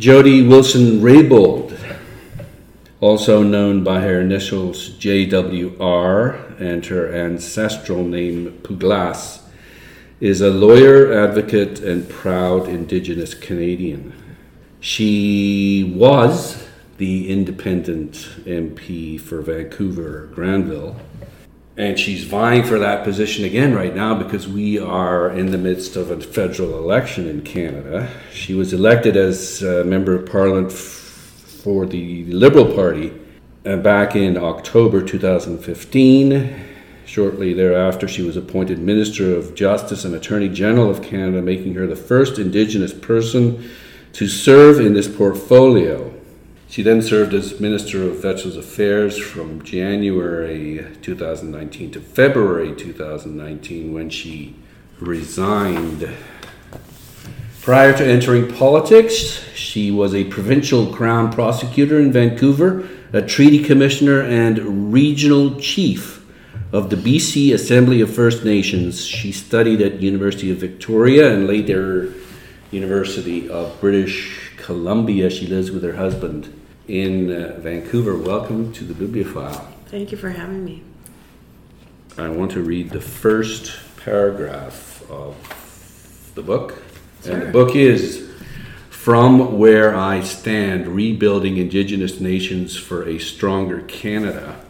Jody Wilson Raybould, also known by her initials JWR and her ancestral name Puglaas, is a lawyer, advocate, and proud Indigenous Canadian. She was the independent MP for Vancouver Granville. And she's vying for that position again right now because we are in the midst of a federal election in Canada. She was elected as a member of parliament for the Liberal Party uh, back in October 2015. Shortly thereafter, she was appointed Minister of Justice and Attorney General of Canada, making her the first Indigenous person to serve in this portfolio. She then served as Minister of Veterans Affairs from January 2019 to February 2019 when she resigned. Prior to entering politics, she was a provincial crown prosecutor in Vancouver, a treaty commissioner, and regional chief of the BC Assembly of First Nations. She studied at University of Victoria and later University of British Columbia. She lives with her husband in uh, Vancouver. Welcome to the Bibliophile. Thank you for having me. I want to read the first paragraph of the book. And the book is From Where I Stand Rebuilding Indigenous Nations for a Stronger Canada,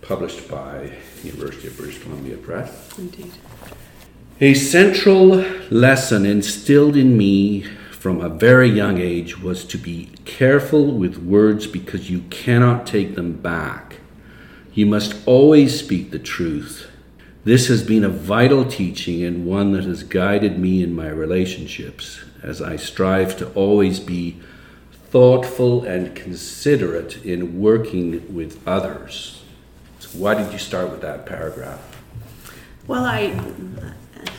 published by University of British Columbia Press. Indeed. A central lesson instilled in me from a very young age was to be careful with words because you cannot take them back. You must always speak the truth. This has been a vital teaching and one that has guided me in my relationships as I strive to always be thoughtful and considerate in working with others. So why did you start with that paragraph? Well, I,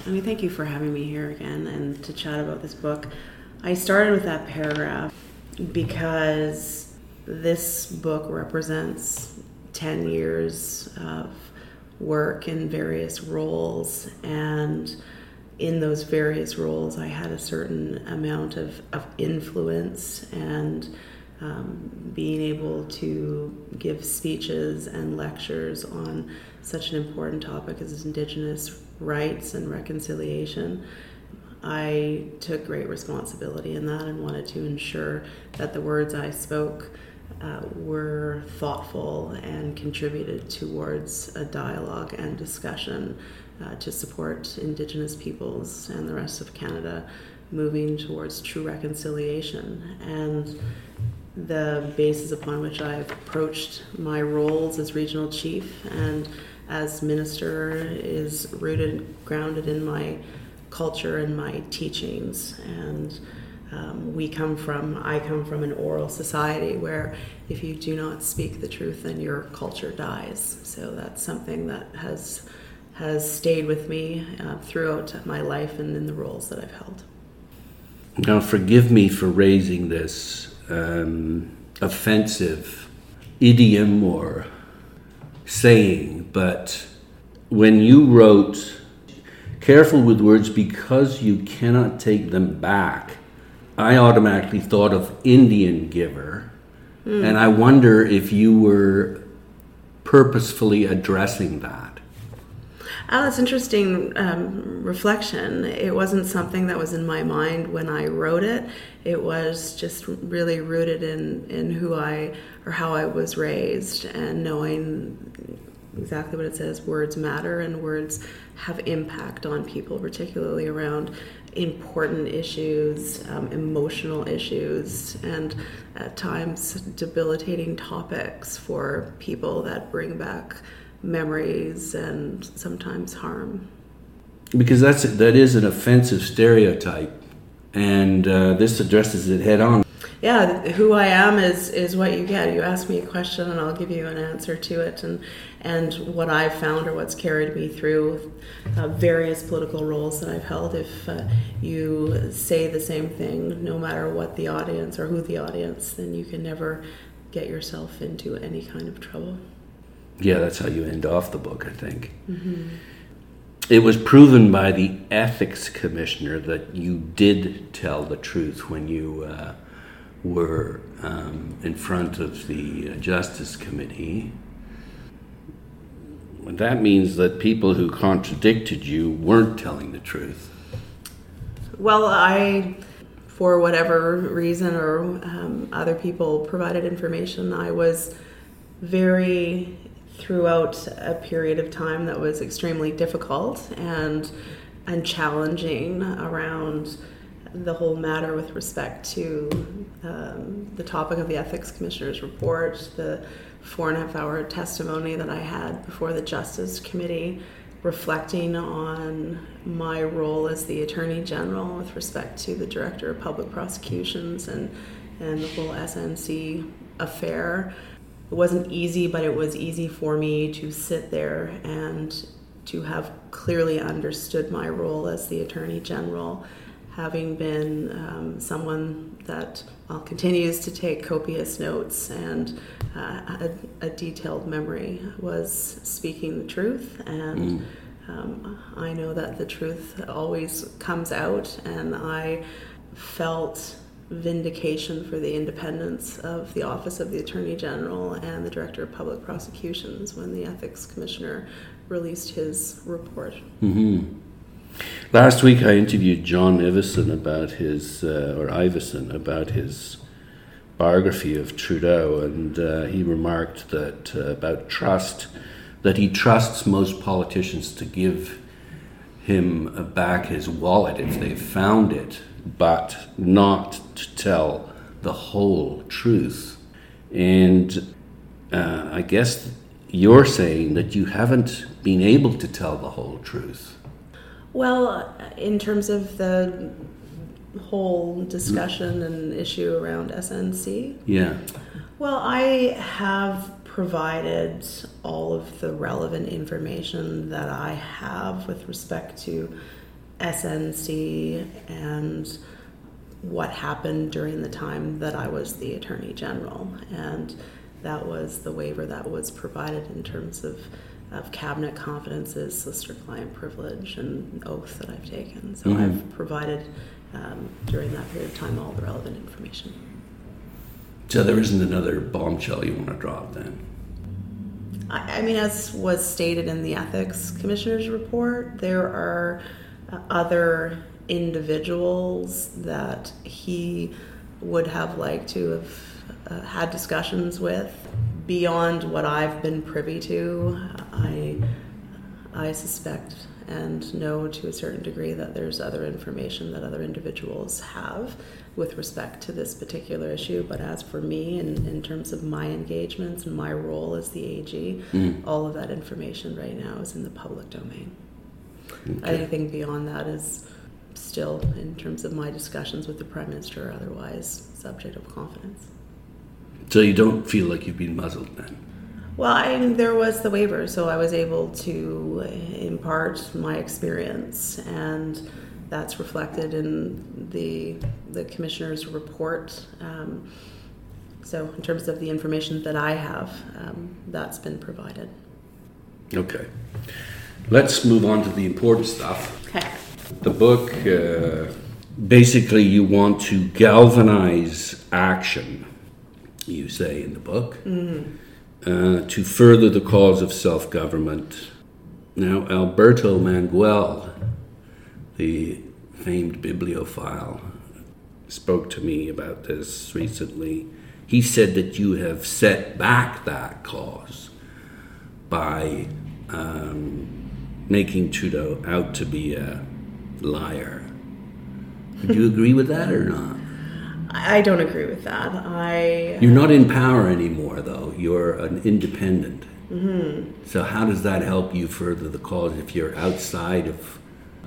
I mean, thank you for having me here again and to chat about this book. I started with that paragraph because this book represents 10 years of work in various roles and in those various roles i had a certain amount of, of influence and um, being able to give speeches and lectures on such an important topic as indigenous rights and reconciliation i took great responsibility in that and wanted to ensure that the words i spoke uh, were thoughtful and contributed towards a dialogue and discussion uh, to support Indigenous peoples and the rest of Canada moving towards true reconciliation. And the basis upon which I've approached my roles as regional chief and as minister is rooted, grounded in my culture and my teachings. And um, we come from, I come from an oral society where if you do not speak the truth, then your culture dies. So that's something that has has stayed with me uh, throughout my life and in the roles that I've held. Now, forgive me for raising this um, offensive idiom or saying, but when you wrote, careful with words because you cannot take them back, I automatically thought of Indian giver. And I wonder if you were purposefully addressing that. Oh, that's interesting um, reflection. It wasn't something that was in my mind when I wrote it. It was just really rooted in, in who I or how I was raised and knowing exactly what it says words matter and words have impact on people, particularly around important issues, um, emotional issues, and at times debilitating topics for people that bring back memories and sometimes harm. Because that's that is an offensive stereotype, and uh, this addresses it head on. Yeah, who I am is is what you get. You ask me a question and I'll give you an answer to it, and and what I've found or what's carried me through uh, various political roles that I've held. If uh, you say the same thing, no matter what the audience or who the audience, then you can never get yourself into any kind of trouble. Yeah, that's how you end off the book, I think. It was proven by the ethics commissioner that you did tell the truth when you uh, were um, in front of the uh, Justice Committee, that means that people who contradicted you weren't telling the truth. Well, I, for whatever reason or um, other people provided information, I was very throughout a period of time that was extremely difficult and and challenging around the whole matter with respect to um, the topic of the ethics commissioner's report, the four and a half hour testimony that I had before the Justice Committee, reflecting on my role as the Attorney General with respect to the Director of Public Prosecutions and, and the whole SNC affair. It wasn't easy, but it was easy for me to sit there and to have clearly understood my role as the Attorney General having been um, someone that uh, continues to take copious notes and uh, a, a, detailed memory, was speaking the truth. And mm. um, I know that the truth always comes out, and I felt vindication for the independence of the Office of the Attorney General and the Director of Public Prosecutions when the Ethics Commissioner released his report. Mm-hmm. Last week, I interviewed John Ivison about his, uh, or Ivison about his biography of Trudeau, and uh, he remarked that uh, about trust, that he trusts most politicians to give him back his wallet if they found it, but not to tell the whole truth. And uh, I guess you're saying that you haven't been able to tell the whole truth. Well, uh, in terms of the whole discussion and issue around SNC, yeah. Well, I have provided all of the relevant information that I have with respect to SNC and what happened during the time that I was the Attorney General. And that was the waiver that was provided in terms of of cabinet confidences, solicitor client privilege, and oath that I've taken. So mm-hmm. I've provided um, during that period of time all the relevant information. So there isn't another bombshell you want to drop then? I, I mean, as was stated in the ethics commissioner's report, there are uh, other individuals that he would have liked to have uh, had discussions with beyond what I've been privy to, I, I suspect and know to a certain degree that there's other information that other individuals have with respect to this particular issue. But as for me, in, in terms of my engagements and my role as the AG, mm. all of that information right now is in the public domain. Okay. Anything beyond that is still, in terms of my discussions with the Prime Minister or otherwise, subject of confidence. So you don't feel like you've been muzzled then? Well, I, there was the waiver, so I was able to impart my experience, and that's reflected in the the commissioner's report. Um, so, in terms of the information that I have, um, that's been provided. Okay, let's move on to the important stuff. Okay. The book, uh, basically, you want to galvanize action you say in the book, mm-hmm. Uh, to further the cause of self government. Now, Alberto Manguel, the famed bibliophile, spoke to me about this recently. He said that you have set back that cause by um, making Trudeau out to be a liar. Would you agree with that or not? I don't agree with that. I you're not in power anymore, though. You're an independent. Mm-hmm. So how does that help you further the cause if you're outside of,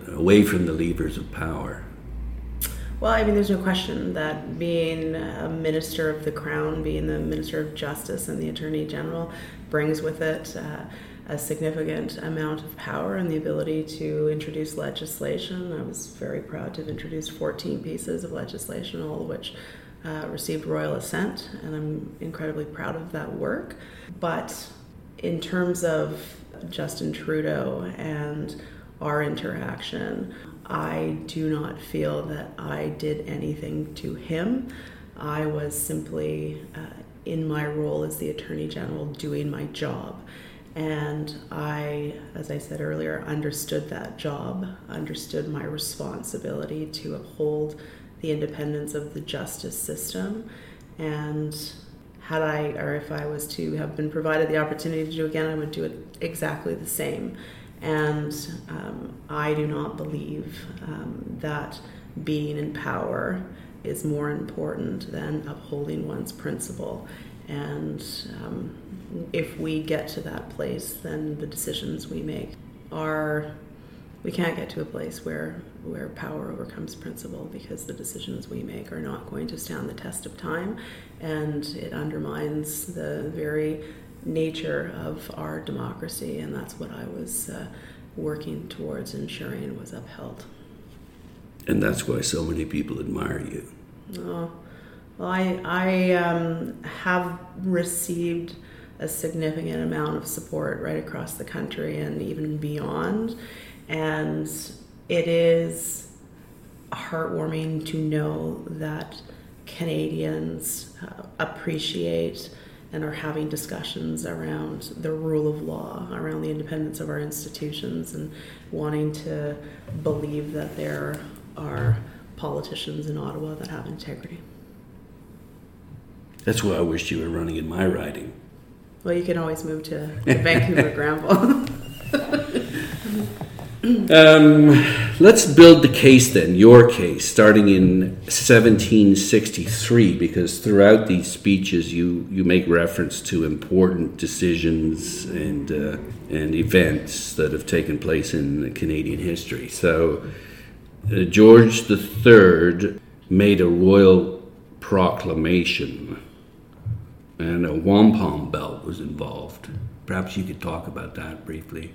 away from the levers of power? Well, I mean, there's no question that being a minister of the crown, being the minister of justice and the attorney general, brings with it. Uh, a significant amount of power and the ability to introduce legislation. I was very proud to have introduced 14 pieces of legislation, all of which uh, received royal assent, and I'm incredibly proud of that work. But in terms of Justin Trudeau and our interaction, I do not feel that I did anything to him I was simply uh, in my role as the Attorney General doing my job. And I, as I said earlier, understood that job, understood my responsibility to uphold the independence of the justice system. And had I, or if I was to have been provided the opportunity to do again, I would do it exactly the same. And um, I do not believe um, that being in power is more important than upholding one's principle. And um, if we get to that place, then the decisions we make are. We can't get to a place where where power overcomes principle because the decisions we make are not going to stand the test of time, and it undermines the very nature of our democracy, and that's what I was uh, working towards ensuring was upheld. And that's why so many people admire you. Oh, well, I, I um, have received a significant amount of support right across the country and even beyond. And it is heartwarming to know that Canadians uh, appreciate and are having discussions around the rule of law, around the independence of our institutions, and wanting to believe that there are politicians in Ottawa that have integrity. That's why I wished you were running in my riding. Well, you can always move to, Vancouver Granville. Um, let's build the case then, your case, starting in 1763, because throughout these speeches you, you make reference to important decisions and, uh, and events that have taken place in Canadian history. So, uh, George III made a royal proclamation, and a wampum belt was involved. Perhaps you could talk about that briefly.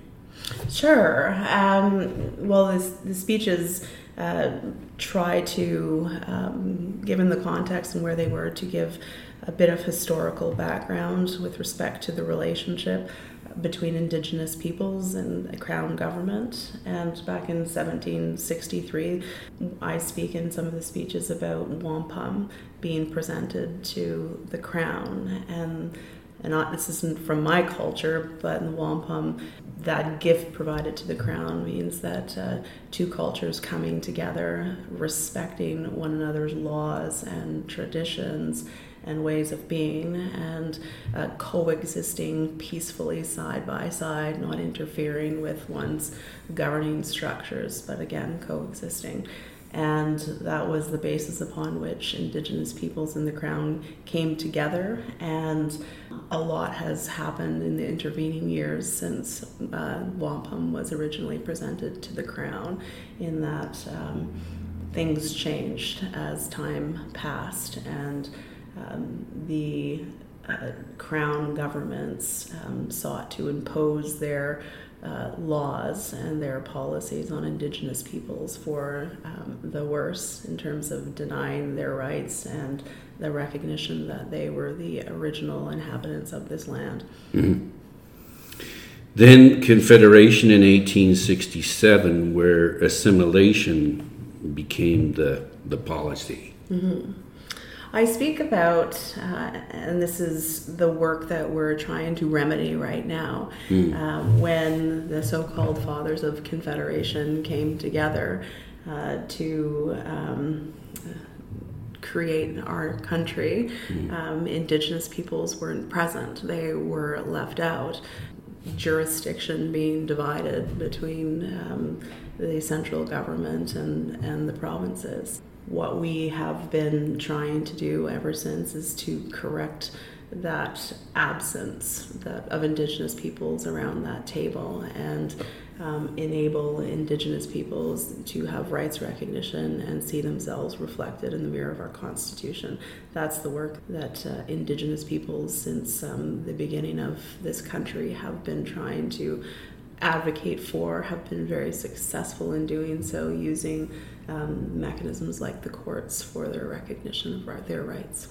Sure. Um, well, this, the speeches uh, try to, um, given the context and where they were, to give a bit of historical background with respect to the relationship between Indigenous peoples and the Crown government. And back in 1763, I speak in some of the speeches about wampum being presented to the Crown and and not this isn't from my culture, but in the wampum, that gift provided to the crown means that uh, two cultures coming together, respecting one another's laws and traditions and ways of being, and uh, coexisting peacefully side by side, not interfering with one's governing structures, but again, coexisting. And that was the basis upon which indigenous peoples in the crown came together and a lot has happened in the intervening years since uh, wampum was originally presented to the crown in that um, things changed as time passed and um, the uh, crown governments um, sought to impose their uh, laws and their policies on Indigenous peoples for um, the worse in terms of denying their rights and the recognition that they were the original inhabitants of this land. Mm-hmm. Then Confederation in 1867, where assimilation became the, the policy. Mm-hmm. I speak about, uh, and this is the work that we're trying to remedy right now, mm. um, when the so called Fathers of Confederation came together uh, to. Um, create our country, mm. um, indigenous peoples weren't present. They were left out. Jurisdiction being divided between um, the central government and, and the provinces what we have been trying to do ever since is to correct that absence that, of Indigenous peoples around that table and um, enable Indigenous peoples to have rights recognition and see themselves reflected in the mirror of our Constitution. That's the work that uh, Indigenous peoples, since um, the beginning of this country, have been trying to advocate for, have been very successful in doing so using um, mechanisms like the courts for their recognition of their rights.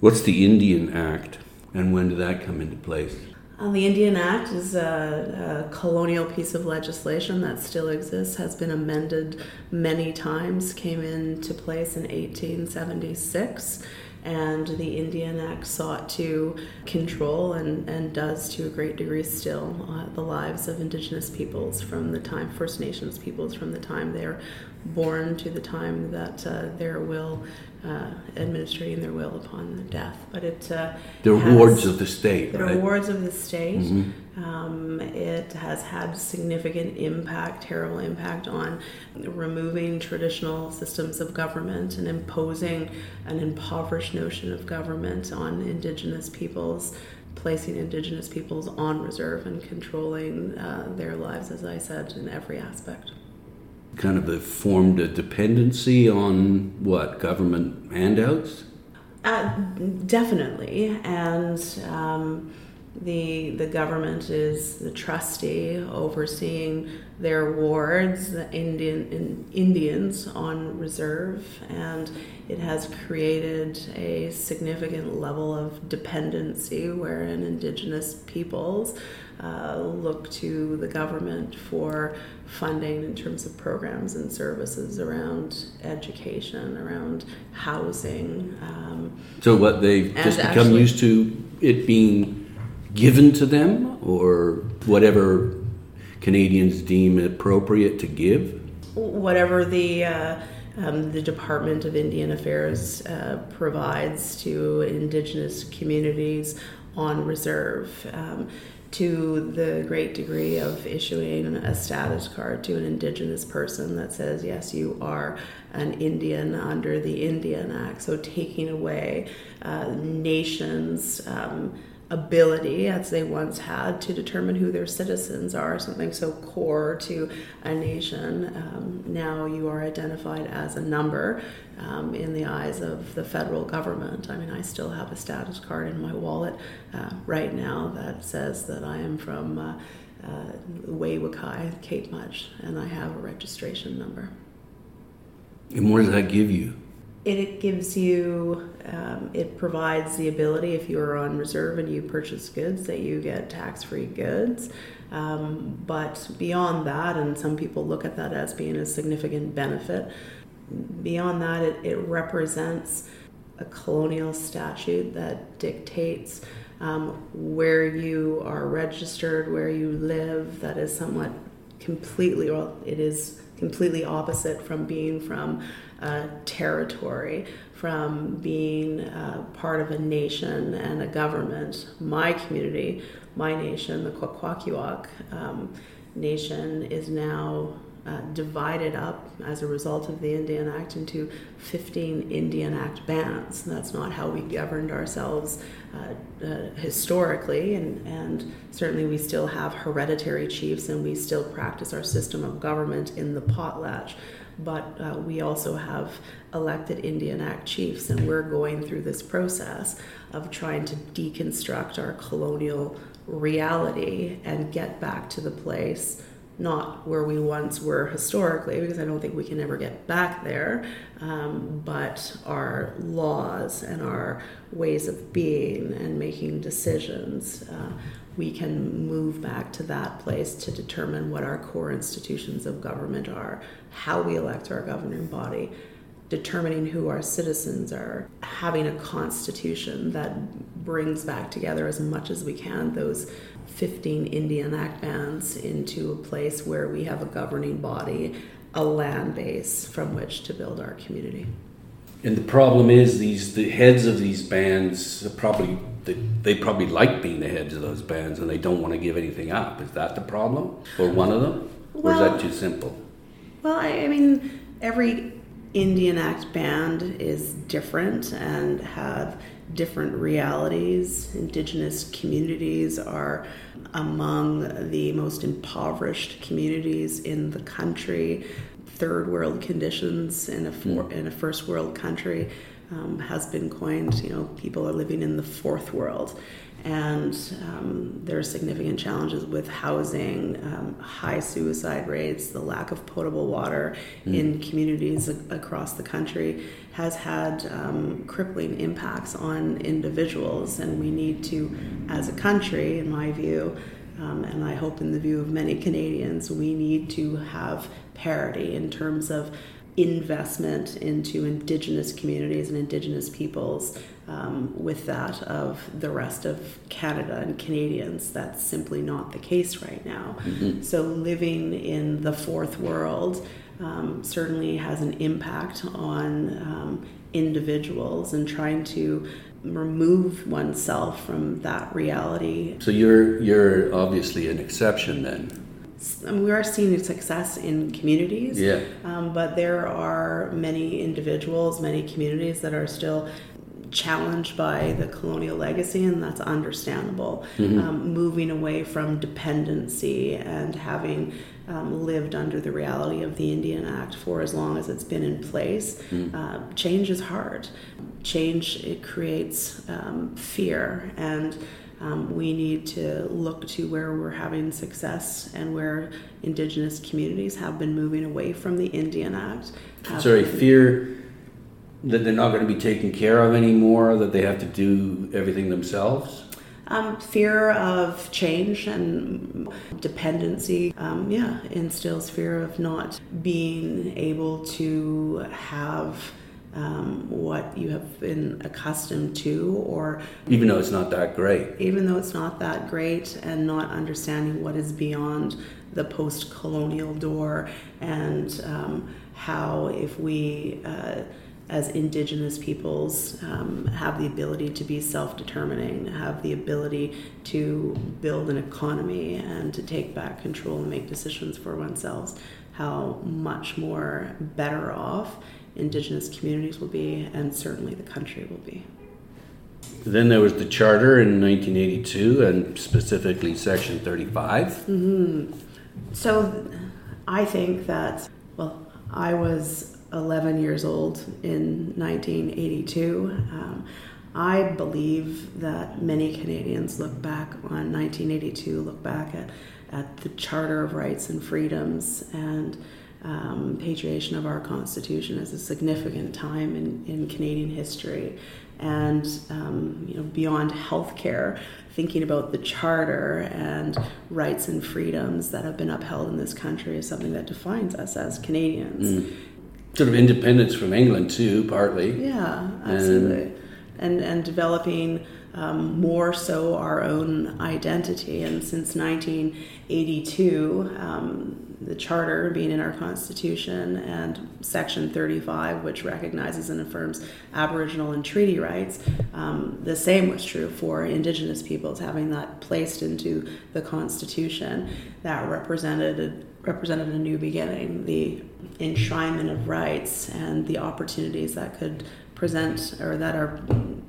What's the Indian Act and when did that come into place? Uh, the Indian Act is a, a, colonial piece of legislation that still exists, has been amended many times, came into place in 1876, and the Indian Act sought to control and, and does to a great degree still uh, the lives of Indigenous peoples from the time, First Nations peoples, from the time they're born to the time that uh, their will, uh, administering their will upon their death. But it uh, the rewards of the state, the right? rewards of the state. Mm-hmm. Um, it has had significant impact, terrible impact on removing traditional systems of government and imposing an impoverished notion of government on Indigenous peoples placing Indigenous peoples on reserve and controlling uh, their lives, as I said, in every aspect kind of formed a dependency on what government handouts? Uh, definitely, and um, the the government is the trustee overseeing their wards, the Indian in, Indians on reserve, and it has created a significant level of dependency wherein Indigenous peoples uh, look to the government for funding in terms of programs and services around education, around housing. Um, so, what they've just become actually, used to it being given to them, or whatever Canadians deem appropriate to give? Whatever the uh, um, the Department of Indian Affairs uh, provides to Indigenous communities on reserve. Um, to the great degree of issuing a status card to an Indigenous person that says, yes, you are an Indian under the Indian Act. So taking away uh, nations' um, ability, as they once had, to determine who their citizens are, something so core to a nation. Um, now you are identified as a number um, in the eyes of the federal government. I mean, I still have a status card in my wallet uh, right now that says that I am from uh, uh, Cape Mudge, and I have a registration number. And what does that give you? It gives you, um, it provides the ability if you are on reserve and you purchase goods that you get tax free goods. Um, but beyond that, and some people look at that as being a significant benefit, beyond that, it, it represents a colonial statute that dictates um, where you are registered, where you live, that is somewhat completely, well, it is completely opposite from being from a territory, from being uh, part of a nation and a government. My community, my nation, the Kwakwaka'wakw um, nation, is now uh, divided up as a result of the Indian Act into 15 Indian Act bands. That's not how we governed ourselves uh, uh, historically, and, and certainly we still have hereditary chiefs and we still practice our system of government in the potlatch. But uh, we also have elected Indian Act chiefs, and we're going through this process of trying to deconstruct our colonial reality and get back to the place not where we once were historically, because I don't think we can ever get back there, um, but our laws and our ways of being and making decisions, uh, we can move back to that place to determine what our core institutions of government are, how we elect our governing body, determining who our citizens are, having a constitution that brings back together as much as we can those 15 Indian Act bands into a place where we have a governing body, a land base from which to build our community. And the problem is these the heads of these bands probably they, they probably like being the heads of those bands and they don't want to give anything up. Is that the problem for one of them, or is that too simple? Well, I, I mean, every Indian Act band is different and have different realities. Indigenous communities are among the most impoverished communities in the country. Third world conditions in a for, hmm. in a first world country um, has been coined. You know, people are living in the fourth world, and um, there are significant challenges with housing, um, high suicide rates, the lack of potable water mm. in communities a- across the country has had um, crippling impacts on individuals, and we need to, as a country, in my view, um, and I hope in the view of many Canadians, we need to have parity in terms of investment into Indigenous communities and Indigenous peoples um, with that of the rest of Canada and Canadians. That's simply not the case right now. Mm-hmm. So, living in the fourth world um, certainly has an impact on um, individuals and trying to remove oneself from that reality. So you're you're obviously an exception then. we are seeing success in communities, yeah. Um, but there are many individuals, many communities that are still challenged by the colonial legacy, and that's understandable. Mm-hmm. Um, moving away from dependency and having um, lived under the reality of the Indian Act for as long as it's been in place, mm-hmm. uh, change is hard. Change it creates um, fear and. Um, we need to look to where we're having success and where indigenous communities have been moving away from the Indian Act. Sorry, fear that they're not going to be taken care of anymore, that they have to do everything themselves? Um, fear of change and dependency, um, yeah, instills fear of not being able to have um, what you have been accustomed to, or even though it's not that great, even though it's not that great, and not understanding what is beyond the post colonial door, and um, how if we uh, as indigenous peoples um, have the ability to be self-determining have the ability to build an economy and to take back control and make decisions for oneself how much more better off indigenous communities will be and certainly the country will be then there was the charter in 1982 and specifically section 35 mm-hmm. so i think that well i was 11 years old in 1982. Um, I believe that many Canadians look back on 1982, look back at, at the Charter of Rights and Freedoms and um, patriation of our Constitution as a significant time in, in Canadian history. And um, you know, beyond healthcare, thinking about the charter and rights and freedoms that have been upheld in this country is something that defines us as Canadians. Mm sort of independence from England too, partly. Yeah, absolutely, and and, and developing um, more so our own identity. And since 1982, um, the Charter being in our Constitution and Section 35, which recognizes and affirms Aboriginal and treaty rights, um, the same was true for Indigenous peoples, having that placed into the Constitution that represented a, represented a new beginning, the enshrinement of rights and the opportunities that could present or that are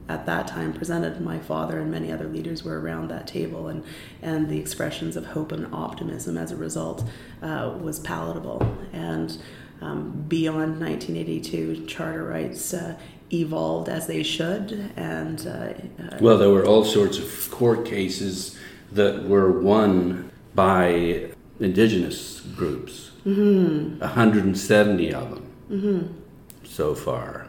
at that time presented my father and many other leaders were around that table and and the expressions of hope and optimism as a result uh, was palatable. And um, beyond 1982 charter rights uh, evolved as they should and uh, uh, well there were all sorts of court cases that were won by indigenous groups mm-hmm. 170 of them mm-hmm. so far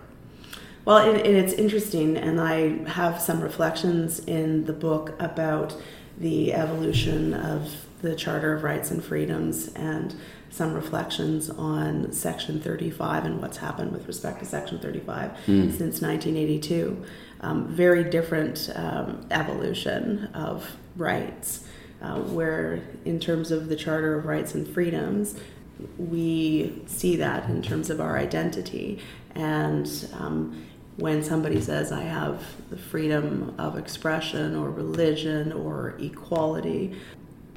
well, and, and it's interesting, and I have some reflections in the book about the evolution of the Charter of Rights and Freedoms and some reflections on Section 35 and what's happened with respect to Section 35 mm. since 1982. Um, very different um, evolution of rights, uh, where in terms of the Charter of Rights and Freedoms, we see that in terms of our identity and um, when somebody says, I have the freedom of expression or religion or equality,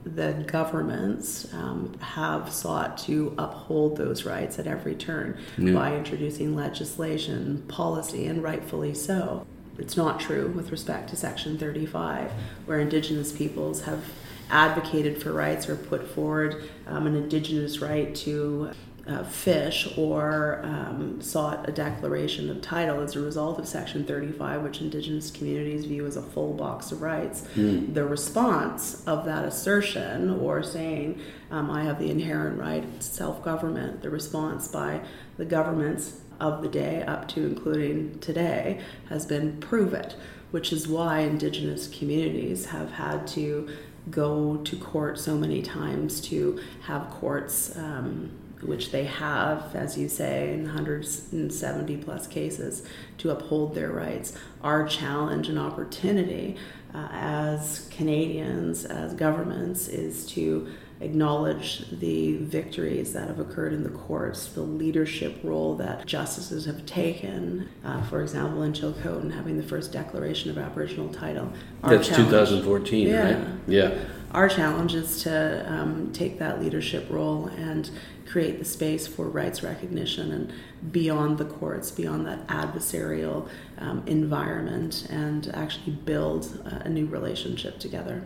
the governments um, have sought to uphold those rights at every turn yeah. by introducing legislation, policy, and rightfully so. It's not true with respect to Section 35, where Indigenous peoples have advocated for rights or put forward um, an Indigenous right to uh, fish or um, sought a declaration of title as a result of Section 35, which Indigenous communities view as a full box of rights. Mm. The response of that assertion or saying, um, I have the inherent right to self government, the response by the governments of the day up to including today has been prove it, which is why Indigenous communities have had to go to court so many times to have courts. Um, which they have, as you say, in 170 plus cases to uphold their rights. Our challenge and opportunity uh, as Canadians, as governments, is to acknowledge the victories that have occurred in the courts, the leadership role that justices have taken. Uh, for example, in Chilcotin, having the first declaration of Aboriginal title. Our That's 2014, yeah. right? Yeah. Our challenge is to um, take that leadership role and create the space for rights recognition and beyond the courts, beyond that adversarial um, environment, and actually build a new relationship together.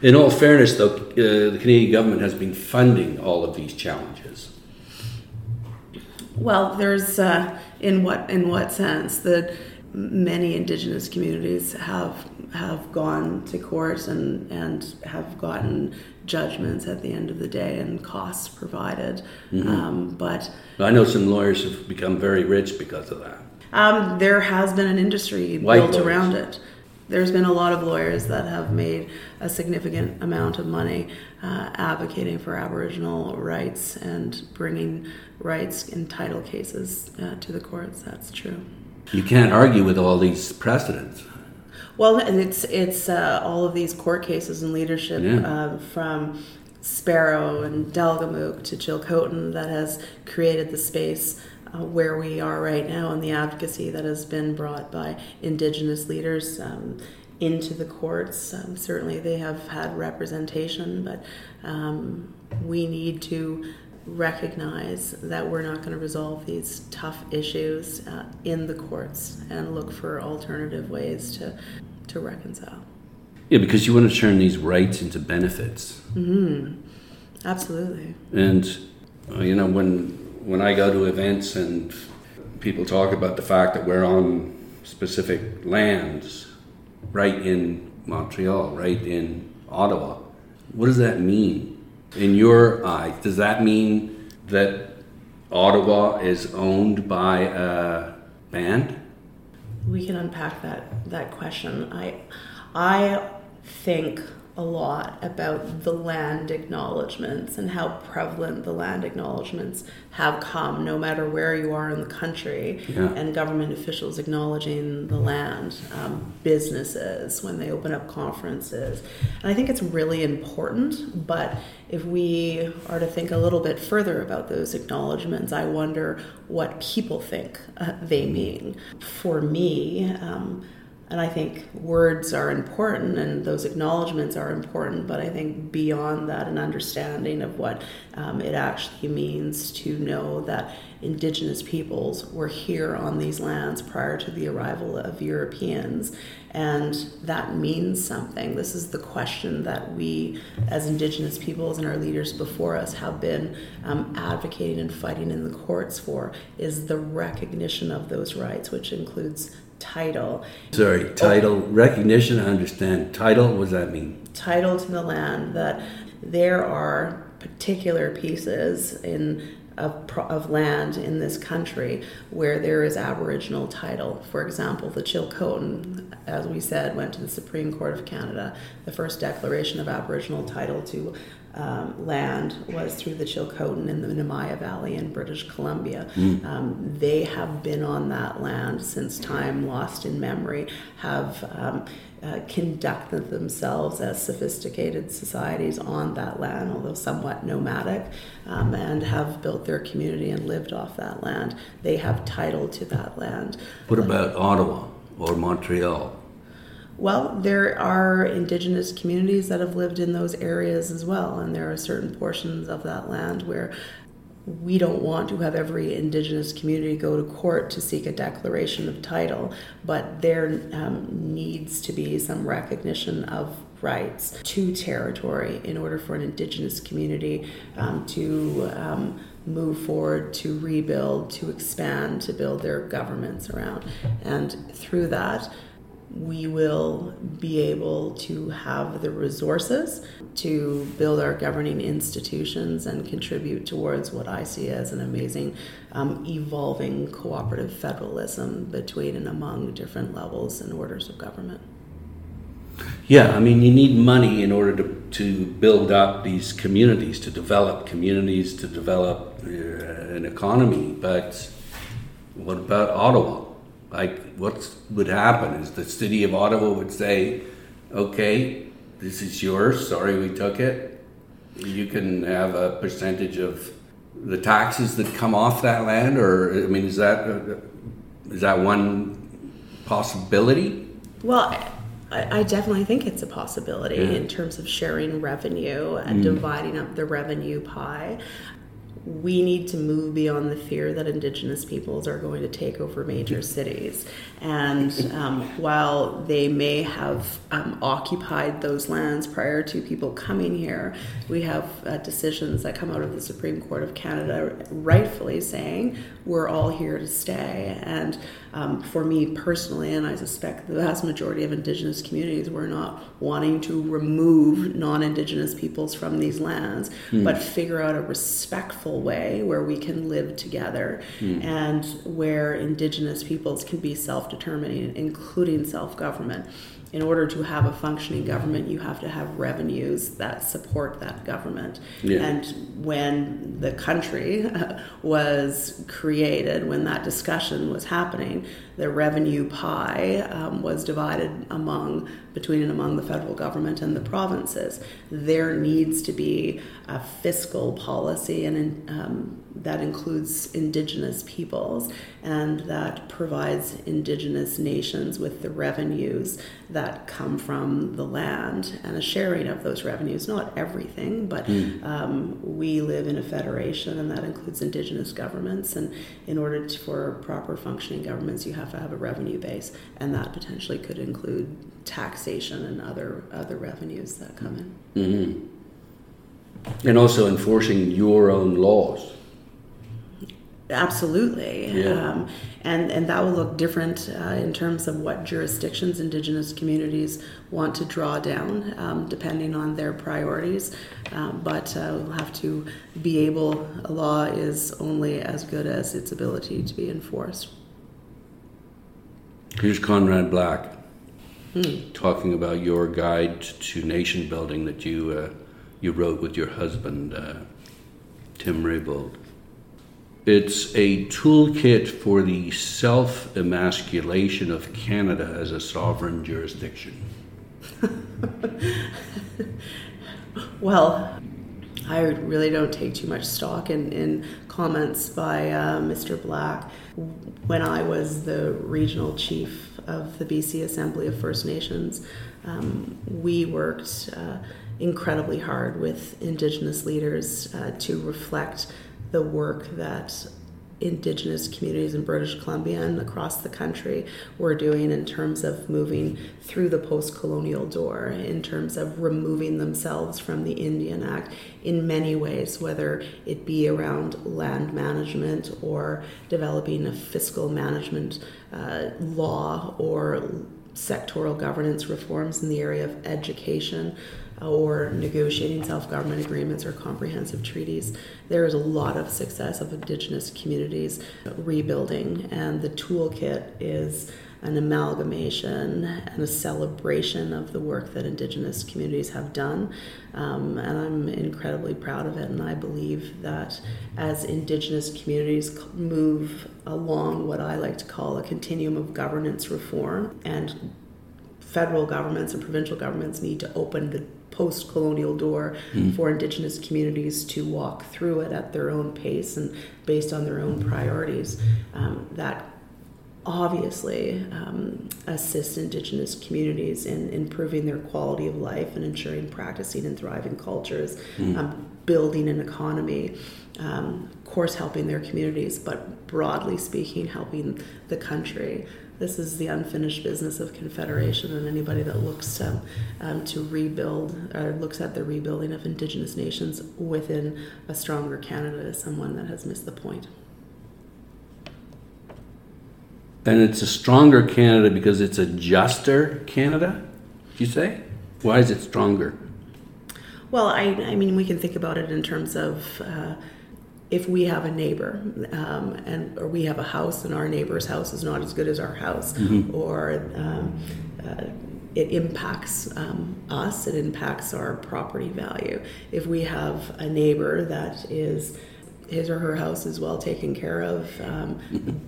In all fairness, though, uh, the Canadian government has been funding all of these challenges. Well, there's uh, in what in what sense that many Indigenous communities have have gone to court and and have gotten judgments at the end of the day and costs provided. Mm-hmm. Um, but I know some lawyers have become very rich because of that. Um, there has been an industry White built lawyers. around it there's been a lot of lawyers that have made a significant amount of money uh, advocating for Aboriginal rights and bringing rights in title cases uh, to the courts. That's true. You can't argue with all these precedents. Well, and it's it's uh, all of these court cases and leadership yeah. Uh, from Sparrow and Delgamuukw to Chilcotin that has created the space uh, where we are right now and the advocacy that has been brought by Indigenous leaders um, into the courts. Um, certainly, they have had representation, but um, we need to recognize that we're not going to resolve these tough issues uh, in the courts and look for alternative ways to, to reconcile. Yeah, because you want to turn these rights into benefits. Mm-hmm. Absolutely. And, uh, you know, when when I go to events and people talk about the fact that we're on specific lands, right in Montreal, right in Ottawa, what does that mean in your eyes? Does that mean that Ottawa is owned by a band? We can unpack that that question. I I think a lot about the land acknowledgements and how prevalent the land acknowledgements have come, no matter where you are in the country, yeah. and government officials acknowledging the land, um, businesses when they open up conferences. And I think it's really important, but if we are to think a little bit further about those acknowledgements, I wonder what people think uh, they mean. For me, um, and I think words are important and those acknowledgments are important, but I think beyond that, an understanding of what um, it actually means to know that indigenous peoples were here on these lands prior to the arrival of Europeans. And that means something. This is the question that we, as indigenous peoples and our leaders before us, have been um, advocating and fighting in the courts for is the recognition of those rights, which includes title. Sorry, title, oh, recognition, I understand. Title, what does that mean? Title to the land, that there are particular pieces in of, of land in this country where there is Aboriginal title. For example, the Chilcotin, as we said, went to the Supreme Court of Canada. The first declaration of Aboriginal title to um, land was through the Chilcotin in the Nemiah Valley in British Columbia. Mm. Um, they have been on that land since time lost in memory, have um, uh, conducted themselves as sophisticated societies on that land, although somewhat nomadic, um, and have built their community and lived off that land. They have title to that land. What about Ottawa or Montreal? Well, there are indigenous communities that have lived in those areas as well, and there are certain portions of that land where we don't want to have every indigenous community go to court to seek a declaration of title, but there um, needs to be some recognition of rights to territory in order for an indigenous community um, to um, move forward, to rebuild, to expand, to build their governments around. And through that, we will be able to have the resources to build our governing institutions and contribute towards what I see as an amazing um, evolving cooperative federalism between and among different levels and orders of government. Yeah, I mean, you need money in order to, to build up these communities, to develop communities, to develop uh, an economy. But what about Ottawa? Like, what would happen is the city of Ottawa would say, okay, this is yours, sorry we took it. You can have a percentage of the taxes that come off that land, or, I mean, is that, uh, that one possibility? Well, I, I definitely think it's a possibility Yeah. in terms of sharing revenue and dividing up the revenue pie. We need to move beyond the fear that Indigenous peoples are going to take over major cities. And um, while they may have um, occupied those lands prior to people coming here, we have uh, decisions that come out of the Supreme Court of Canada rightfully saying we're all here to stay. And um, for me personally, and I suspect the vast majority of Indigenous communities, we're not wanting to remove non Indigenous peoples from these lands, but figure out a respectful way where we can live together and where Indigenous peoples can be self determining, including self government. In order to have a functioning government, you have to have revenues that support that government. Yeah. And when the country was created, when that discussion was happening, the revenue pie um, was divided among between and among the federal government and the provinces. There needs to be a fiscal policy, and um, that includes Indigenous peoples, and that provides Indigenous nations with the revenues that come from the land and a sharing of those revenues. Not everything, but um, we live in a federation, and that includes Indigenous governments. And in order to, for proper functioning governments, you have to have a revenue base, and that potentially could include taxation and other other revenues that come in. And also enforcing your own laws. Absolutely. Yeah. Um, and, and that will look different uh, in terms of what jurisdictions Indigenous communities want to draw down, um, depending on their priorities. Um, but uh, we'll have to be able, a law is only as good as its ability to be enforced. Here's Conrad Black talking about your guide to nation building that you uh, you wrote with your husband, uh, Tim Raybould. It's a toolkit for the self emasculation of Canada as a sovereign jurisdiction. Well, I really don't take too much stock in, in comments by uh, Mr. Black. When I was the regional chief of the BC Assembly of First Nations, um, we worked uh, incredibly hard with Indigenous leaders uh, to reflect the work that Indigenous communities in British Columbia and across the country were doing in terms of moving through the post colonial door, in terms of removing themselves from the Indian Act in many ways, whether it be around land management or developing a fiscal management uh, law or sectoral governance reforms in the area of education or negotiating self government agreements or comprehensive treaties. There is a lot of success of Indigenous communities rebuilding, and the toolkit is an amalgamation and a celebration of the work that Indigenous communities have done. Um, and I'm incredibly proud of it. And I believe that as Indigenous communities move along what I like to call a continuum of governance reform and federal governments and provincial governments need to open the post colonial door for Indigenous communities to walk through it at their own pace and based on their own priorities. Um, that obviously um, assists Indigenous communities in improving their quality of life and ensuring practicing and thriving cultures, um, building an economy, um, of course, helping their communities, but broadly speaking, helping the country. This is the unfinished business of Confederation, and anybody that looks um, um, to rebuild or looks at the rebuilding of Indigenous nations within a stronger Canada is someone that has missed the point. And it's a stronger Canada because it's a juster Canada, you say? Why is it stronger? Well, I, I mean, we can think about it in terms of uh, if we have a neighbor um, and or we have a house and our neighbor's house is not as good as our house, or um, uh, it impacts um, us, it impacts our property value. If we have a neighbor that is his or her house is well taken care of, um,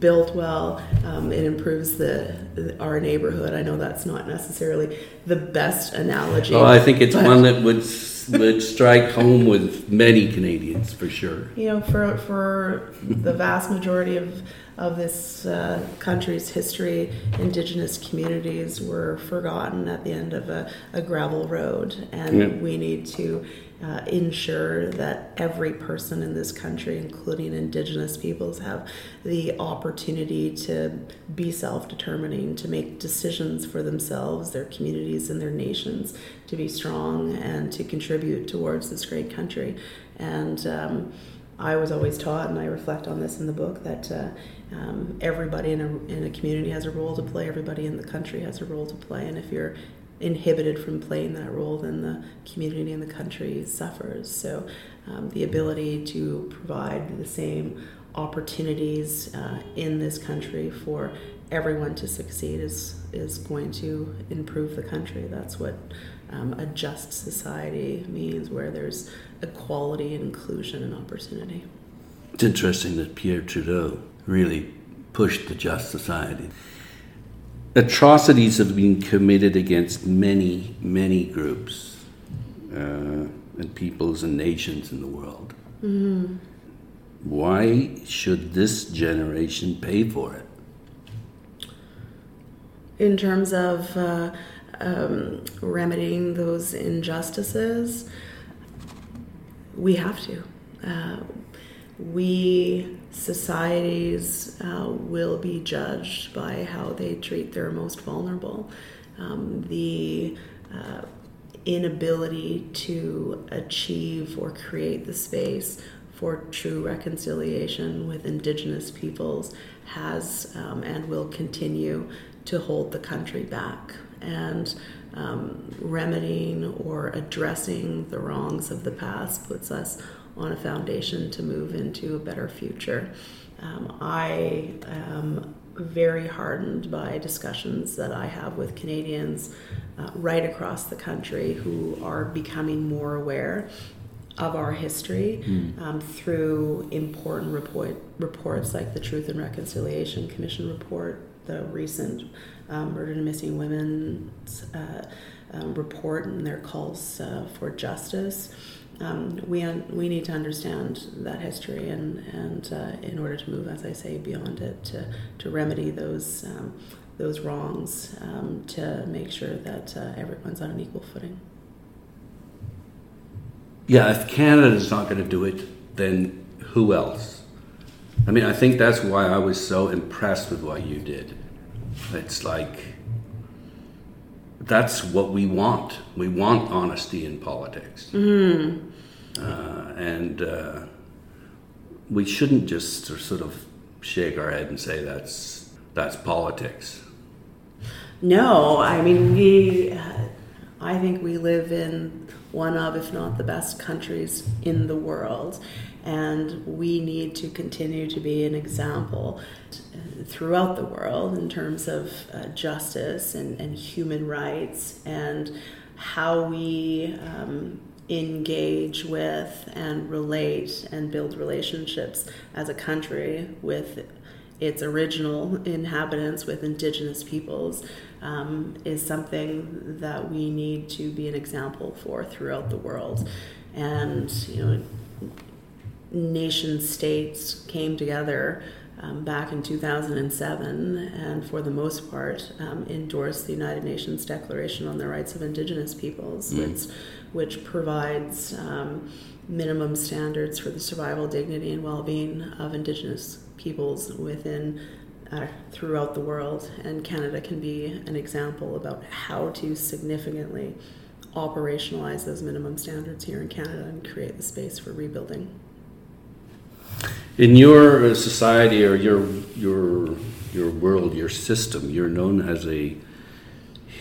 built well. Um, it improves the our neighborhood. I know that's not necessarily the best analogy. Oh, I think it's one that would would strike home with many Canadians for sure. You know, for for the vast majority of of this uh, country's history, Indigenous communities were forgotten at the end of a, a gravel road, and yeah. we need to uh, ensure that every person in this country, including Indigenous peoples, have the opportunity to be self determining, to make decisions for themselves, their communities, and their nations, to be strong and to contribute towards this great country. And um, I was always taught, and I reflect on this in the book, that uh, um, everybody in a, in a community has a role to play, everybody in the country has a role to play. And if you're inhibited from playing that role, then the community and the country suffers. So, um, the ability to provide the same opportunities uh, in this country for everyone to succeed is is going to improve the country. That's what um, a just society means, where there's equality and inclusion and opportunity. It's interesting that Pierre Trudeau really pushed the just society atrocities have been committed against many, many groups uh, and peoples and nations in the world. Mm-hmm. Why should this generation pay for it? In terms of uh, um, remedying those injustices, we have to. Uh, we societies uh, will be judged by how they treat their most vulnerable. Um, the uh, inability to achieve or create the space for true reconciliation with Indigenous peoples has um, and will continue to hold the country back. And um, remedying or addressing the wrongs of the past puts us on a foundation to move into a better future. Um, I am very hardened by discussions that I have with Canadians uh, right across the country who are becoming more aware of our history mm. um, through important report, reports like the Truth and Reconciliation Commission report, the recent um, Murdered and Missing Women uh, um, report, and their calls uh, for justice um, we un- we need to understand that history and and uh, in order to move, as I say, beyond it to to remedy those um, those wrongs um, to make sure that uh, everyone's on an equal footing. Yeah, if Canada is not going to do it, then who else? I mean, I think that's why I was so impressed with what you did. It's like that's what we want. We want honesty in politics. Mm-hmm. Uh, and uh, we shouldn't just sort of shake our head and say that's that's politics. No, I mean we. Uh, I think we live in one of, if not the best countries in the world, and we need to continue to be an example throughout the world in terms of uh, justice and, and, human rights and how we um, engage with and relate and build relationships as a country with its original inhabitants, with indigenous peoples, um, is something that we need to be an example for throughout the world. And, you know, nation states came together um, back in 2007 and for the most part um, endorsed the United Nations Declaration on the Rights of Indigenous Peoples, mm. which, which provides um, minimum standards for the survival, dignity, and well being of Indigenous peoples within. Uh, throughout the world, and Canada can be an example about how to significantly operationalize those minimum standards here in Canada and create the space for rebuilding in your society or your your your world, your system, you're known as a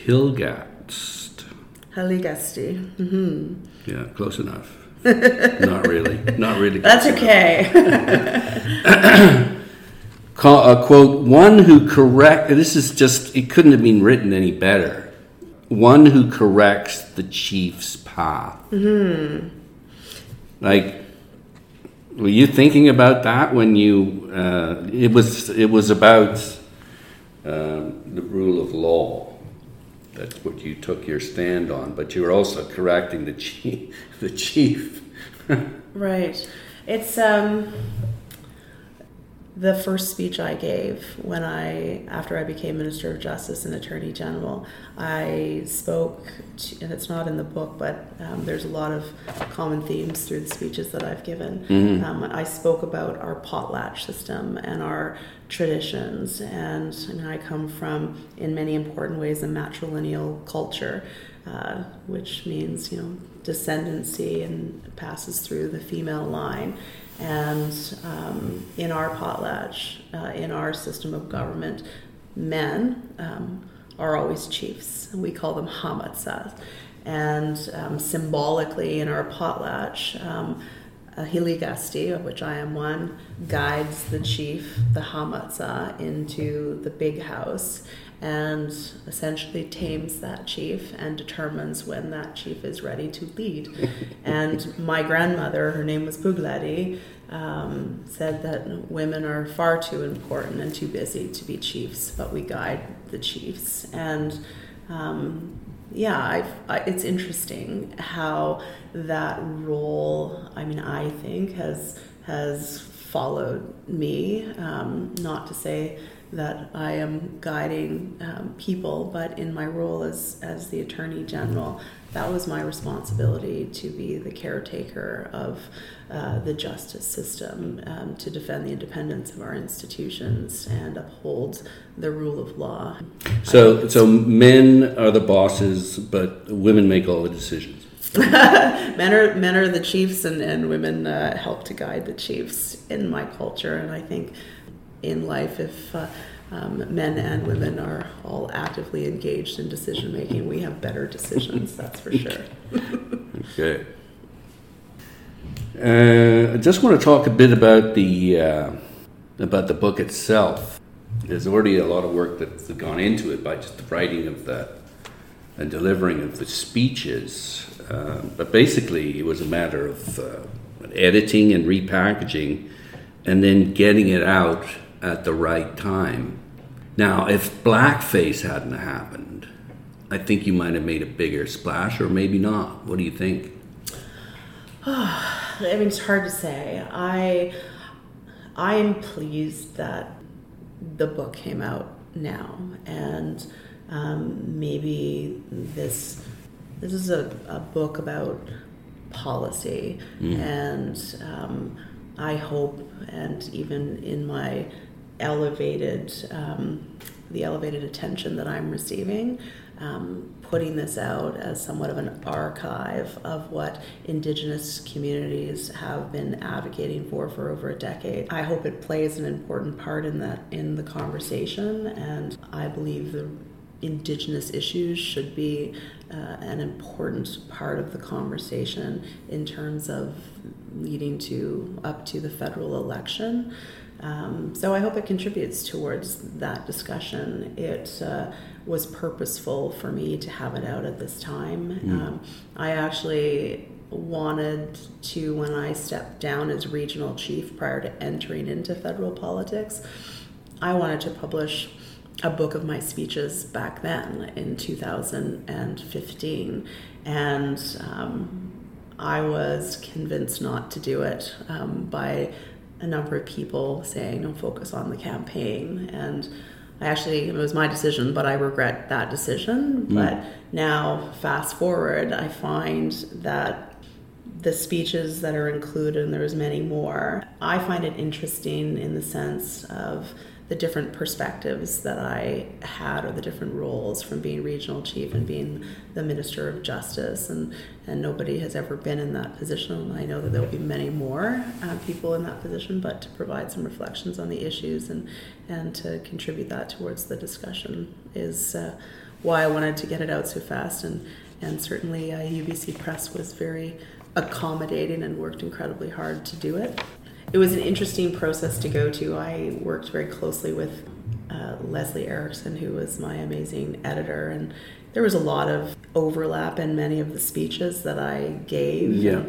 Hilgast. Haligasti. Mm-hmm. Yeah, close enough. Not really. Not really. That's okay. Call, uh, quote, one who correct, this is just, it couldn't have been written any better. one who corrects the chief's path. Mm-hmm. Like, were you thinking about that when you? Uh, it was. It was about um, the rule of law. That's what you took your stand on, but you were also correcting the chief. The chief. right. It's um the first speech I gave when I, after I became Minister of Justice and Attorney General, I spoke, to, and it's not in the book, but um, there's a lot of common themes through the speeches that I've given. Mm-hmm. Um, I spoke about our potlatch system and our traditions, and I mean, I come from, in many important ways, a matrilineal culture. Uh, which means you know descendancy and passes through the female line. And um, in our potlatch, uh, in our system of government, men um, are always chiefs. We call them hamatsas. And um, symbolically, in our potlatch, um, a hiligasti, of which I am one, guides the chief, the hamatsa, into the big house and essentially tames that chief and determines when that chief is ready to lead. and my grandmother, her name was Pugladee, um, said that women are far too important and too busy to be chiefs, but we guide the chiefs. And um, yeah, I've, I, it's interesting how that role, I mean, I think has has followed me. Um, not to say that I am guiding um, people, but in my role as, as the Attorney General, that was my responsibility to be the caretaker of uh, the justice system, um, to defend the independence of our institutions and uphold the rule of law. So, so men are the bosses, but women make all the decisions. men are men are the chiefs, and, and women uh, help to guide the chiefs in my culture, and I think in life if uh, um, men and women are all actively engaged in decision making, we have better decisions, that's for sure. okay. Uh, I just want to talk a bit about the uh, about the book itself. There's already a lot of work that's gone into it by just the writing of the and delivering of the speeches. Uh, but basically, it was a matter of uh, editing and repackaging, and then getting it out at the right time. Now, if blackface hadn't happened, I think you might have made a bigger splash, or maybe not. What do you think? I mean, it's hard to say. I I am pleased that the book came out now, and um, maybe this this is a, a book about policy, mm. and um, I hope, and even in my elevated um, the elevated attention that I'm receiving, um, putting this out as somewhat of an archive of what Indigenous communities have been advocating for for over a decade. I hope it plays an important part in that in the conversation, and I believe the Indigenous issues should be uh, an important part of the conversation in terms of leading to up to the federal election. Um, so I hope it contributes towards that discussion. It uh, was purposeful for me to have it out at this time. Mm. Um, I actually wanted to, when I stepped down as regional chief prior to entering into federal politics, I wanted to publish a book of my speeches back then in 2015. And um, I was convinced not to do it um, by a number of people saying, don't focus on the campaign. And I actually, it was my decision, but I regret that decision. Mm. But now, fast forward, I find that the speeches that are included, and there's many more, I find it interesting in the sense of the different perspectives that I had or the different roles from being regional chief and being the minister of justice. And and nobody has ever been in that position. I know that there will be many more uh, people in that position but to provide some reflections on the issues and and to contribute that towards the discussion is uh, why I wanted to get it out so fast. And and certainly uh, UBC Press was very accommodating and worked incredibly hard to do it it was an interesting process to go to. I worked very closely with uh, Lesley Erickson, who was my amazing editor, and there was a lot of overlap in many of the speeches that I gave. Yeah.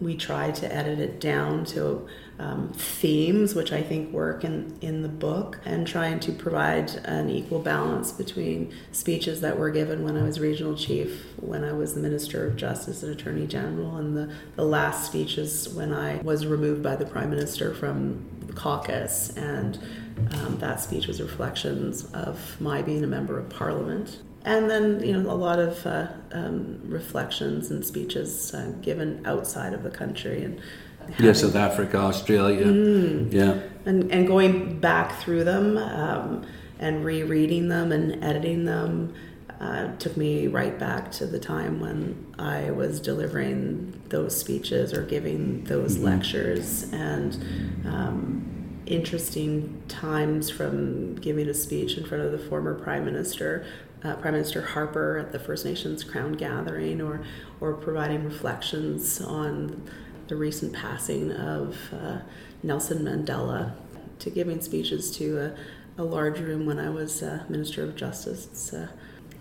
We tried to edit it down to um, themes, which I think work in, in the book, and trying to provide an equal balance between speeches that were given when I was regional chief, when I was the Minister of Justice and Attorney General, and the, the last speeches when I was removed by the Prime Minister from the caucus. And um, that speech was reflections of my being a member of Parliament and then you know a lot of uh, um, reflections and speeches uh, given outside of the country and yeah, South Africa, Australia, mm, yeah, and and going back through them um, and rereading them and editing them uh, took me right back to the time when I was delivering those speeches or giving those mm-hmm. lectures and. Um, interesting times from giving a speech in front of the former prime minister uh, Prime Minister Harper at the First Nations Crown Gathering, or or providing reflections on the recent passing of uh, Nelson Mandela, to giving speeches to a, a large room when I was uh, Minister of Justice. Uh,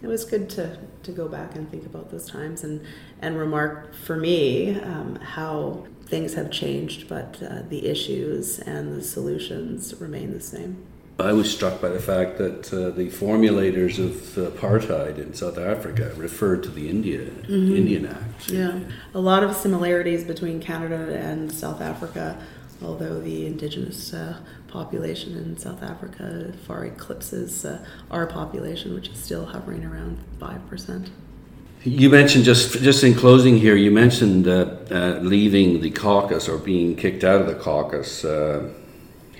it was good to, to go back and think about those times and, and remark for me um, how things have changed, but uh, the issues and the solutions remain the same. I was struck by the fact that uh, the formulators of apartheid in South Africa referred to the India mm-hmm. Indian Act. Yeah, a lot of similarities between Canada and South Africa, although the indigenous uh, population in South Africa far eclipses uh, our population, which is still hovering around five percent. You mentioned just just in closing here. You mentioned uh, uh, leaving the caucus or being kicked out of the caucus.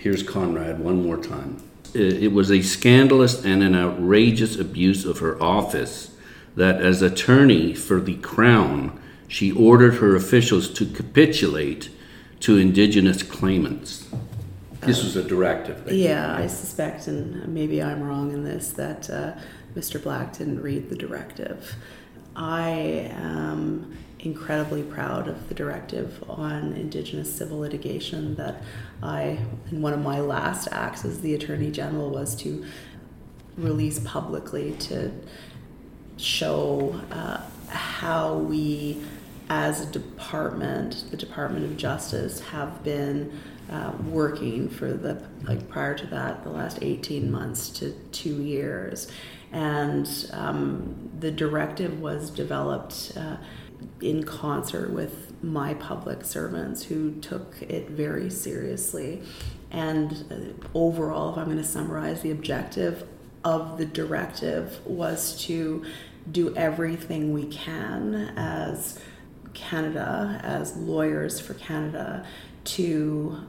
Here's Conrad one more time it was a scandalous and an outrageous abuse of her office that, as attorney for the Crown, she ordered her officials to capitulate to Indigenous claimants. This was a directive. Yeah, I suspect, and maybe I'm wrong in this, that uh, Mr. Black didn't read the directive. I am incredibly proud of the directive on Indigenous civil litigation that I, in one of my last acts as the Attorney General, was to release publicly to show uh, how we, as a department, the Department of Justice, have been uh, working for the like prior to that the last 18 months to two years. And um, the directive was developed uh, in concert with my public servants who took it very seriously. And uh, overall, if I'm going to summarize, the objective of the directive was to do everything we can as Canada, as lawyers for Canada, to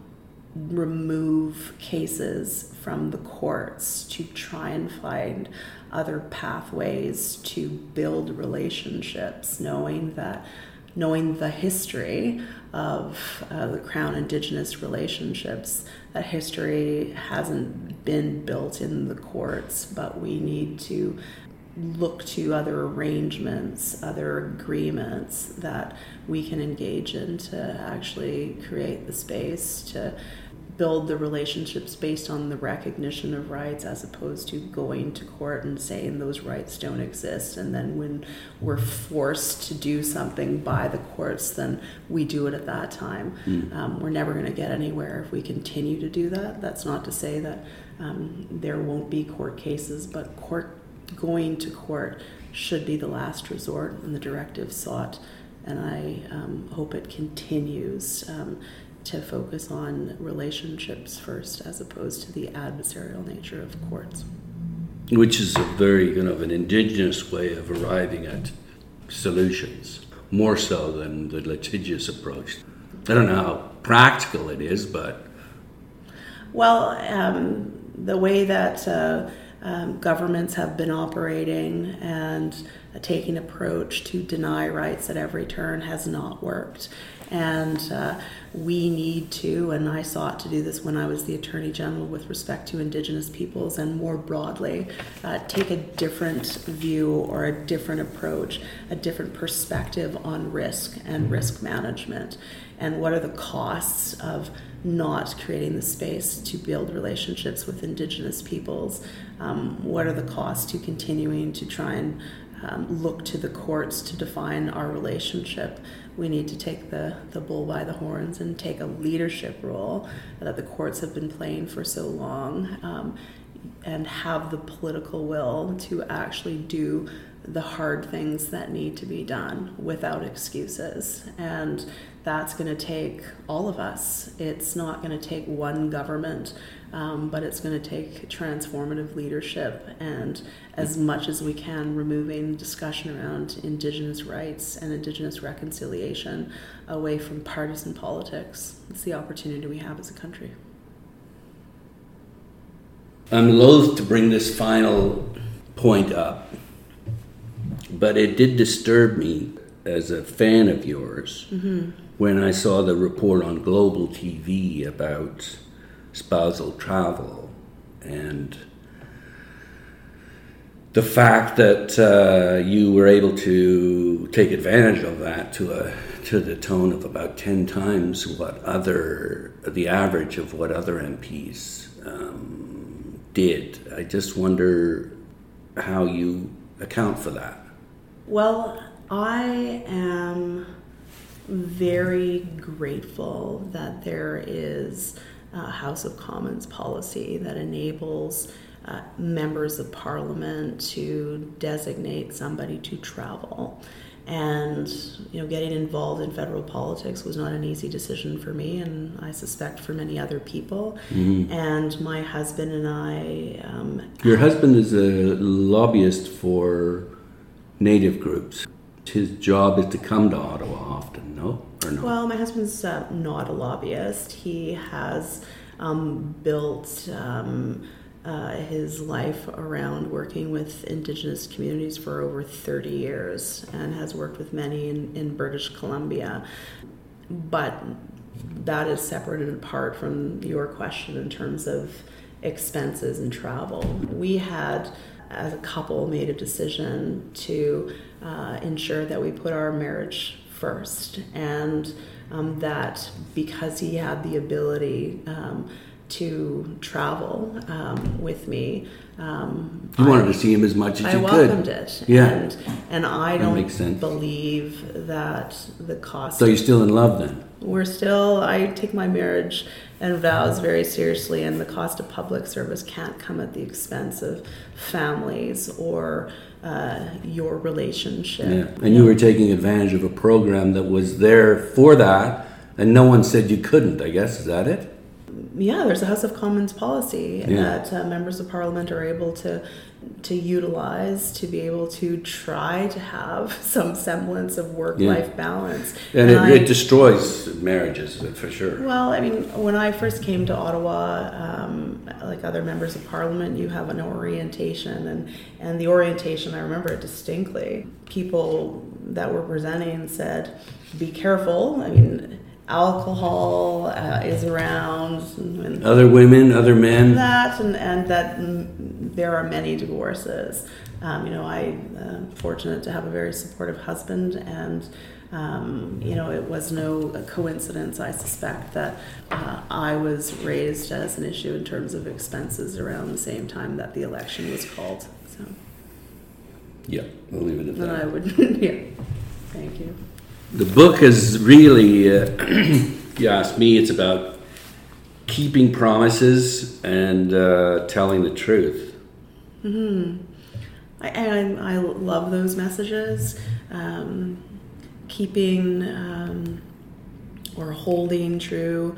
remove cases from the courts to try and find other pathways to build relationships, knowing that knowing the history of uh, the Crown Indigenous relationships, that history hasn't been built in the courts, but we need to look to other arrangements, other agreements that we can engage in to actually create the space to build the relationships based on the recognition of rights as opposed to going to court and saying those rights don't exist. And then when we're forced to do something by the courts then we do it at that time. Mm. um, we're never going to get anywhere if we continue to do that. That's not to say that um, there won't be court cases but court going to court should be the last resort and the directive sought. And I um, hope it continues um, to focus on relationships first as opposed to the adversarial nature of courts. Which is a very kind of an indigenous way of arriving at solutions, more so than the litigious approach. I don't know how practical it is, but. Well, um, the way that uh, um, governments have been operating and taking approach to deny rights at every turn has not worked. And uh, we need to, and I sought to do this when I was the Attorney General with respect to Indigenous peoples and more broadly, uh, take a different view or a different approach, a different perspective on risk and risk management. And what are the costs of not creating the space to build relationships with Indigenous peoples? Um, what are the costs to continuing to try and um, look to the courts to define our relationship. We need to take the, the bull by the horns and take a leadership role that the courts have been playing for so long um, and have the political will to actually do the hard things that need to be done without excuses. And that's going to take all of us. It's not going to take one government, um, but it's going to take transformative leadership and as much as we can removing discussion around Indigenous rights and Indigenous reconciliation away from partisan politics. It's the opportunity we have as a country. I'm loath to bring this final point up, but it did disturb me as a fan of yours mm-hmm. when I saw the report on Global TV about spousal travel and the fact that uh, you were able to take advantage of that to a to the tone of about ten times what other the average of what other MPs um, did. I just wonder how you account for that. Well, I am very grateful that there is a House of Commons policy that enables uh, members of parliament to designate somebody to travel. And you know, getting involved in federal politics was not an easy decision for me, and I suspect for many other people. Mm-hmm. And my husband and I. Um, Your husband is a lobbyist for Native groups his job is to come to Ottawa often, no? Or no? Well, my husband's uh, not a lobbyist. He has um, built um, uh, his life around working with Indigenous communities for over 30 years and has worked with many in, in British Columbia. But that is separate and apart from your question in terms of expenses and travel. We had as a couple made a decision to uh, ensure that we put our marriage first and um, that because he had the ability um, to travel um, with me. Um, you wanted I, to see him as much as I you could. I welcomed it. Yeah. And, and I don't believe that the cost. So you're still in love then? We're still, I take my marriage and vows very seriously, and the cost of public service can't come at the expense of families or uh, your relationship. Yeah. And you were taking advantage of a program that was there for that, and no one said you couldn't, I guess. Is that it? yeah, there's a House of Commons policy yeah. that uh, members of Parliament are able to to utilize to be able to try to have some semblance of work life yeah. balance. And, and it, I, it, destroys marriages for sure. Well, I mean, when I first came to Ottawa, um, like other members of Parliament, you have an orientation, and and the orientation I remember it distinctly. People that were presenting said, "Be careful." I mean alcohol uh, is around. And other women, other men. That and, and that there are many divorces. Um, you know, I'm uh, fortunate to have a very supportive husband, and um, you know, it was no coincidence, I suspect, that uh, I was raised as an issue in terms of expenses around the same time that the election was called. So. Yeah, we'll leave it at that. And I would, yeah. Thank you the book is really, uh, you ask me, it's about keeping promises and uh, telling the truth. Hmm. I, I, I love those messages. Um, keeping um, or holding true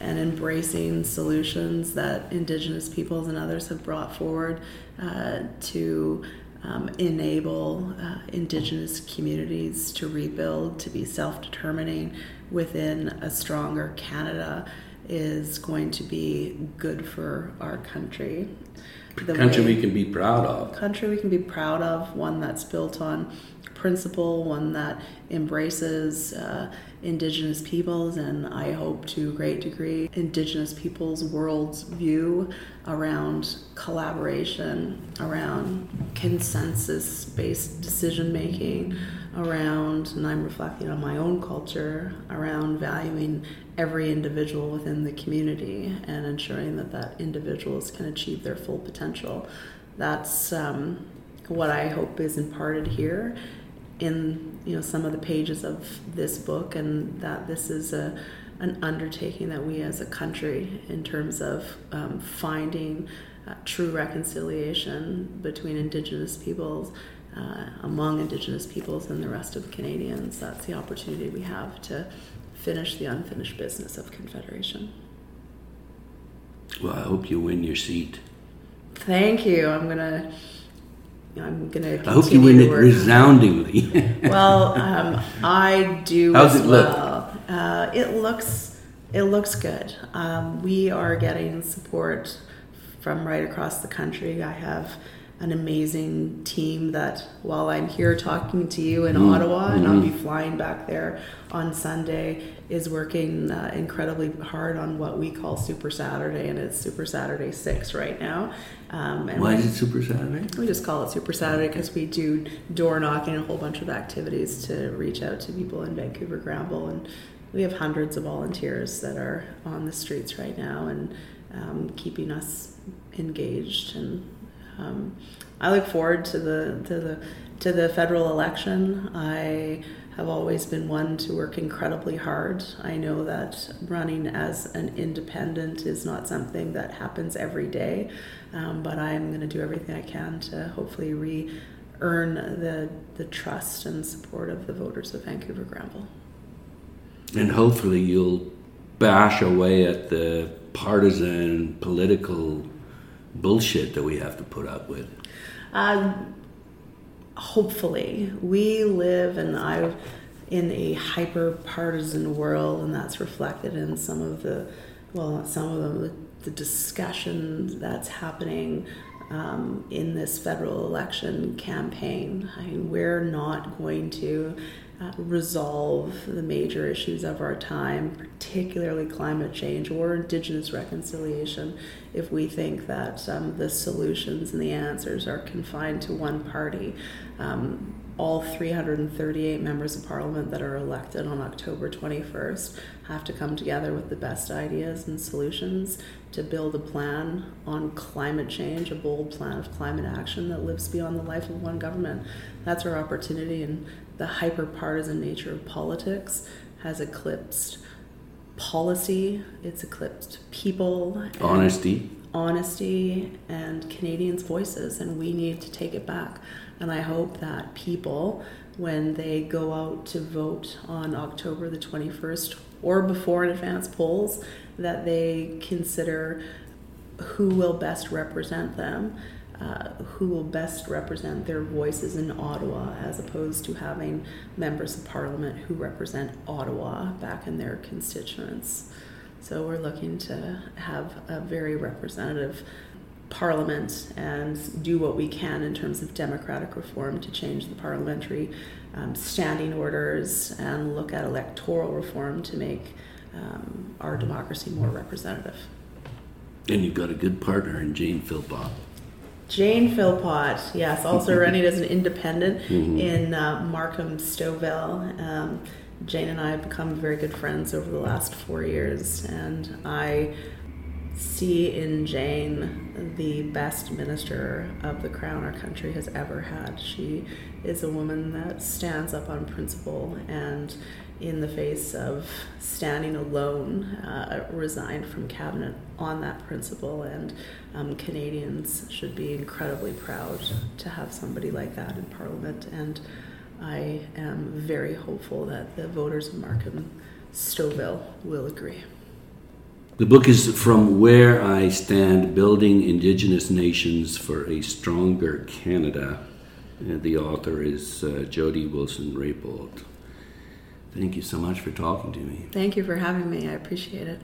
and embracing solutions that Indigenous peoples and others have brought forward uh, to um, enable uh, Indigenous communities to rebuild, to be self determining within a stronger Canada is going to be good for our country. The country we can be proud of. Country we can be proud of, one that's built on principle, one that embraces uh, Indigenous peoples, and I hope to a great degree Indigenous peoples' world's view around collaboration, around consensus based decision making, around, and I'm reflecting on my own culture, around valuing every individual within the community and ensuring that that individuals can achieve their full potential. That's um, what I hope is imparted here in you know some of the pages of this book, and that this is a an undertaking that we as a country, in terms of um, finding uh, true reconciliation between Indigenous peoples, uh, among Indigenous peoples, and the rest of Canadians. That's the opportunity we have to finish the unfinished business of Confederation. Well, I hope you win your seat. Thank you. I'm gonna. I'm gonna. I hope you win it resoundingly. well, um, I do. How's as it look? well. Uh, it looks. It looks good. Um, we are getting support from right across the country. I have an amazing team that while I'm here talking to you in mm Ottawa and mm-hmm. I'll be flying back there on Sunday is working uh, incredibly hard on what we call Super Saturday and it's Super Saturday 6 right now. Um, Why is it Super Saturday? We just call it Super Saturday because we do door knocking and a whole bunch of activities to reach out to people in Vancouver Granville and we have hundreds of volunteers that are on the streets right now and um, keeping us engaged and um, I look forward to the to the to the federal election. I have always been one to work incredibly hard. I know that running as an independent is not something that happens every day, um, but I'm going to do everything I can to hopefully re earn the, the trust and support of the voters of Vancouver Granville. And hopefully you'll bash away at the partisan political bullshit that we have to put up with? Um, hopefully, we live and I in a hyper partisan world, and that's reflected in some of the well, some of them the, the discussion that's happening um, in this federal election campaign. I mean, we're not going to resolve the major issues of our time, particularly climate change or Indigenous reconciliation, if we think that um, the solutions and the answers are confined to one party. Um, all 338 members of parliament that are elected on October 21st have to come together with the best ideas and solutions to build a plan on climate change, a bold plan of climate action that lives beyond the life of one government. That's our opportunity, and the hyper partisan nature of politics has eclipsed policy, it's eclipsed people, honesty. Honesty and Canadians' voices, and we need to take it back. And I hope that people, when they go out to vote on October the 21st or before in advance polls, that they consider who will best represent them, uh, who will best represent their voices in Ottawa, as opposed to having members of parliament who represent Ottawa back in their constituents. So we're looking to have a very representative parliament and do what we can in terms of democratic reform to change the parliamentary um, standing orders and look at electoral reform to make um, our democracy more representative. And you've got a good partner in Jane Philpott. Jane Philpott, yes, also running as an independent mm-hmm. in uh, Markham Stouffville. Um, Jane and I have become very good friends over the last four years, and I see in Jane the best minister of the crown our country has ever had. She is a woman that stands up on principle and in the face of standing alone, uh, resigned from cabinet on that principle. And um, Canadians should be incredibly proud to have somebody like that in Parliament. And I am very hopeful that the voters of Markham Stouffville will agree. The book is From Where I Stand Building Indigenous Nations for a Stronger Canada. And the author is uh, Jody Wilson Raybould. Thank you so much for talking to me. Thank you for having me. I appreciate it.